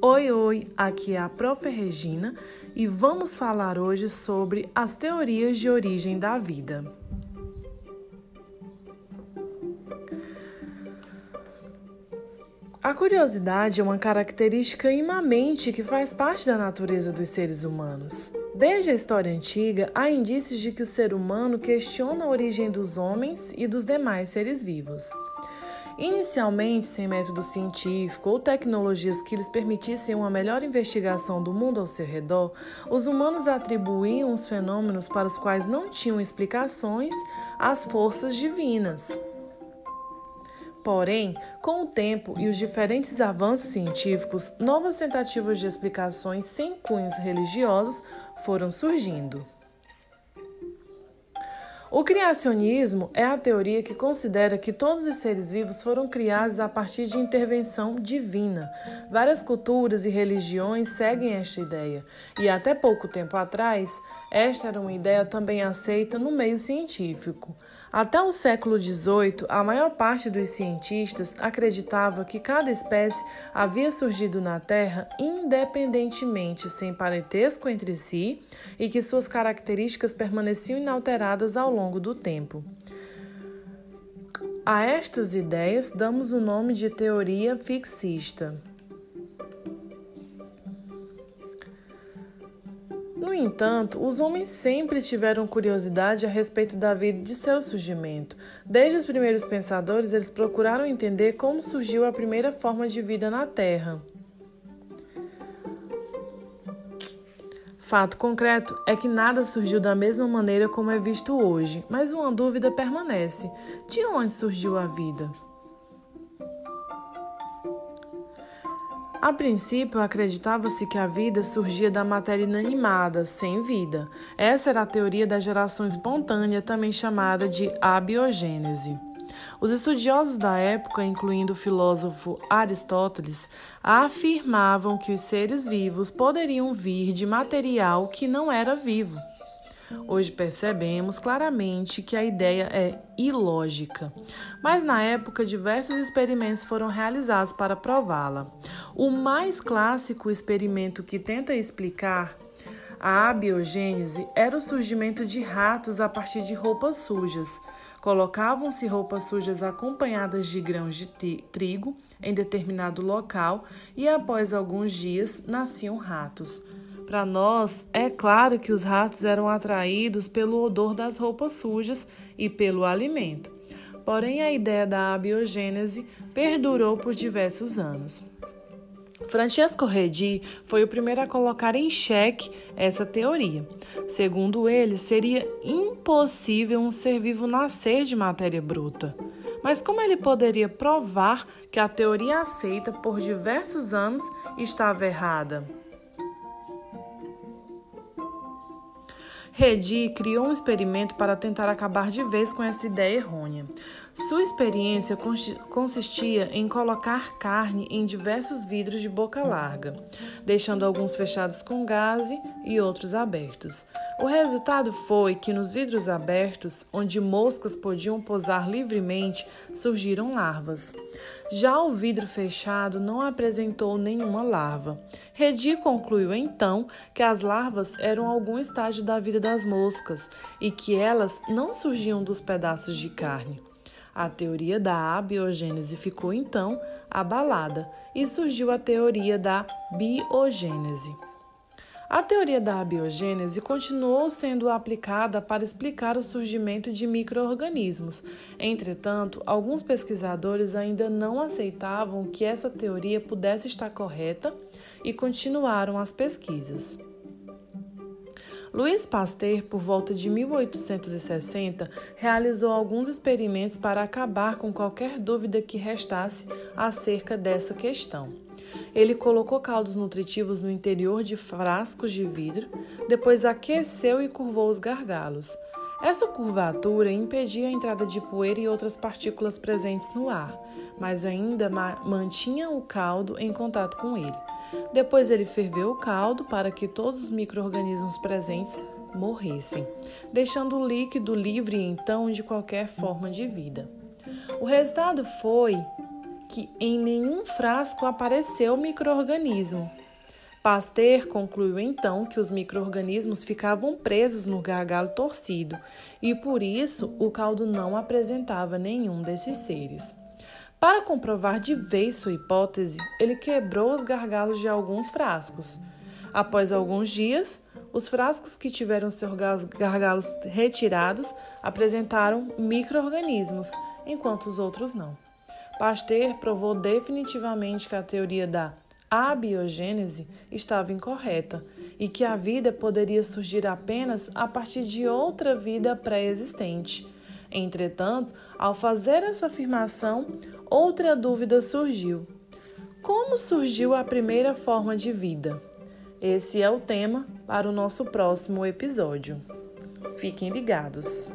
Oi, oi, aqui é a Prof. Regina e vamos falar hoje sobre as teorias de origem da vida. A curiosidade é uma característica imanente que faz parte da natureza dos seres humanos. Desde a história antiga, há indícios de que o ser humano questiona a origem dos homens e dos demais seres vivos. Inicialmente, sem método científico ou tecnologias que lhes permitissem uma melhor investigação do mundo ao seu redor, os humanos atribuíam os fenômenos para os quais não tinham explicações às forças divinas. Porém, com o tempo e os diferentes avanços científicos, novas tentativas de explicações sem cunhos religiosos foram surgindo. O criacionismo é a teoria que considera que todos os seres vivos foram criados a partir de intervenção divina. Várias culturas e religiões seguem esta ideia, e até pouco tempo atrás, esta era uma ideia também aceita no meio científico. Até o século XVIII, a maior parte dos cientistas acreditava que cada espécie havia surgido na Terra independentemente, sem parentesco entre si, e que suas características permaneciam inalteradas ao longo do tempo. A estas ideias damos o nome de teoria fixista. No entanto, os homens sempre tiveram curiosidade a respeito da vida de seu surgimento. Desde os primeiros pensadores, eles procuraram entender como surgiu a primeira forma de vida na Terra. Fato concreto é que nada surgiu da mesma maneira como é visto hoje, mas uma dúvida permanece: de onde surgiu a vida? A princípio, acreditava-se que a vida surgia da matéria inanimada, sem vida. Essa era a teoria da geração espontânea, também chamada de abiogênese. Os estudiosos da época, incluindo o filósofo Aristóteles, afirmavam que os seres vivos poderiam vir de material que não era vivo. Hoje percebemos claramente que a ideia é ilógica, mas na época diversos experimentos foram realizados para prová-la. O mais clássico experimento que tenta explicar a abiogênese era o surgimento de ratos a partir de roupas sujas. Colocavam-se roupas sujas acompanhadas de grãos de trigo em determinado local e após alguns dias nasciam ratos. Para nós, é claro que os ratos eram atraídos pelo odor das roupas sujas e pelo alimento. Porém, a ideia da abiogênese perdurou por diversos anos. Francesco Redi foi o primeiro a colocar em xeque essa teoria. Segundo ele, seria impossível um ser vivo nascer de matéria bruta. Mas como ele poderia provar que a teoria aceita por diversos anos estava errada? Redi criou um experimento para tentar acabar de vez com essa ideia errônea. Sua experiência consistia em colocar carne em diversos vidros de boca larga, deixando alguns fechados com gaze e outros abertos. O resultado foi que nos vidros abertos, onde moscas podiam pousar livremente, surgiram larvas. Já o vidro fechado não apresentou nenhuma larva. Redi concluiu então que as larvas eram algum estágio da vida das moscas e que elas não surgiam dos pedaços de carne. A teoria da abiogênese ficou então abalada e surgiu a teoria da biogênese. A teoria da abiogênese continuou sendo aplicada para explicar o surgimento de microorganismos. Entretanto, alguns pesquisadores ainda não aceitavam que essa teoria pudesse estar correta e continuaram as pesquisas. Louis Pasteur, por volta de 1860, realizou alguns experimentos para acabar com qualquer dúvida que restasse acerca dessa questão. Ele colocou caldos nutritivos no interior de frascos de vidro, depois aqueceu e curvou os gargalos. Essa curvatura impedia a entrada de poeira e outras partículas presentes no ar, mas ainda mantinha o caldo em contato com ele. Depois ele ferveu o caldo para que todos os micro-organismos presentes morressem, deixando o líquido livre então de qualquer forma de vida. O resultado foi que em nenhum frasco apareceu microorganismo. Pasteur concluiu então que os microorganismos ficavam presos no gargalo torcido e por isso o caldo não apresentava nenhum desses seres. Para comprovar de vez sua hipótese, ele quebrou os gargalos de alguns frascos. Após alguns dias, os frascos que tiveram seus gargalos retirados apresentaram microorganismos, enquanto os outros não. Pasteur provou definitivamente que a teoria da abiogênese estava incorreta e que a vida poderia surgir apenas a partir de outra vida pré-existente. Entretanto, ao fazer essa afirmação, outra dúvida surgiu. Como surgiu a primeira forma de vida? Esse é o tema para o nosso próximo episódio. Fiquem ligados!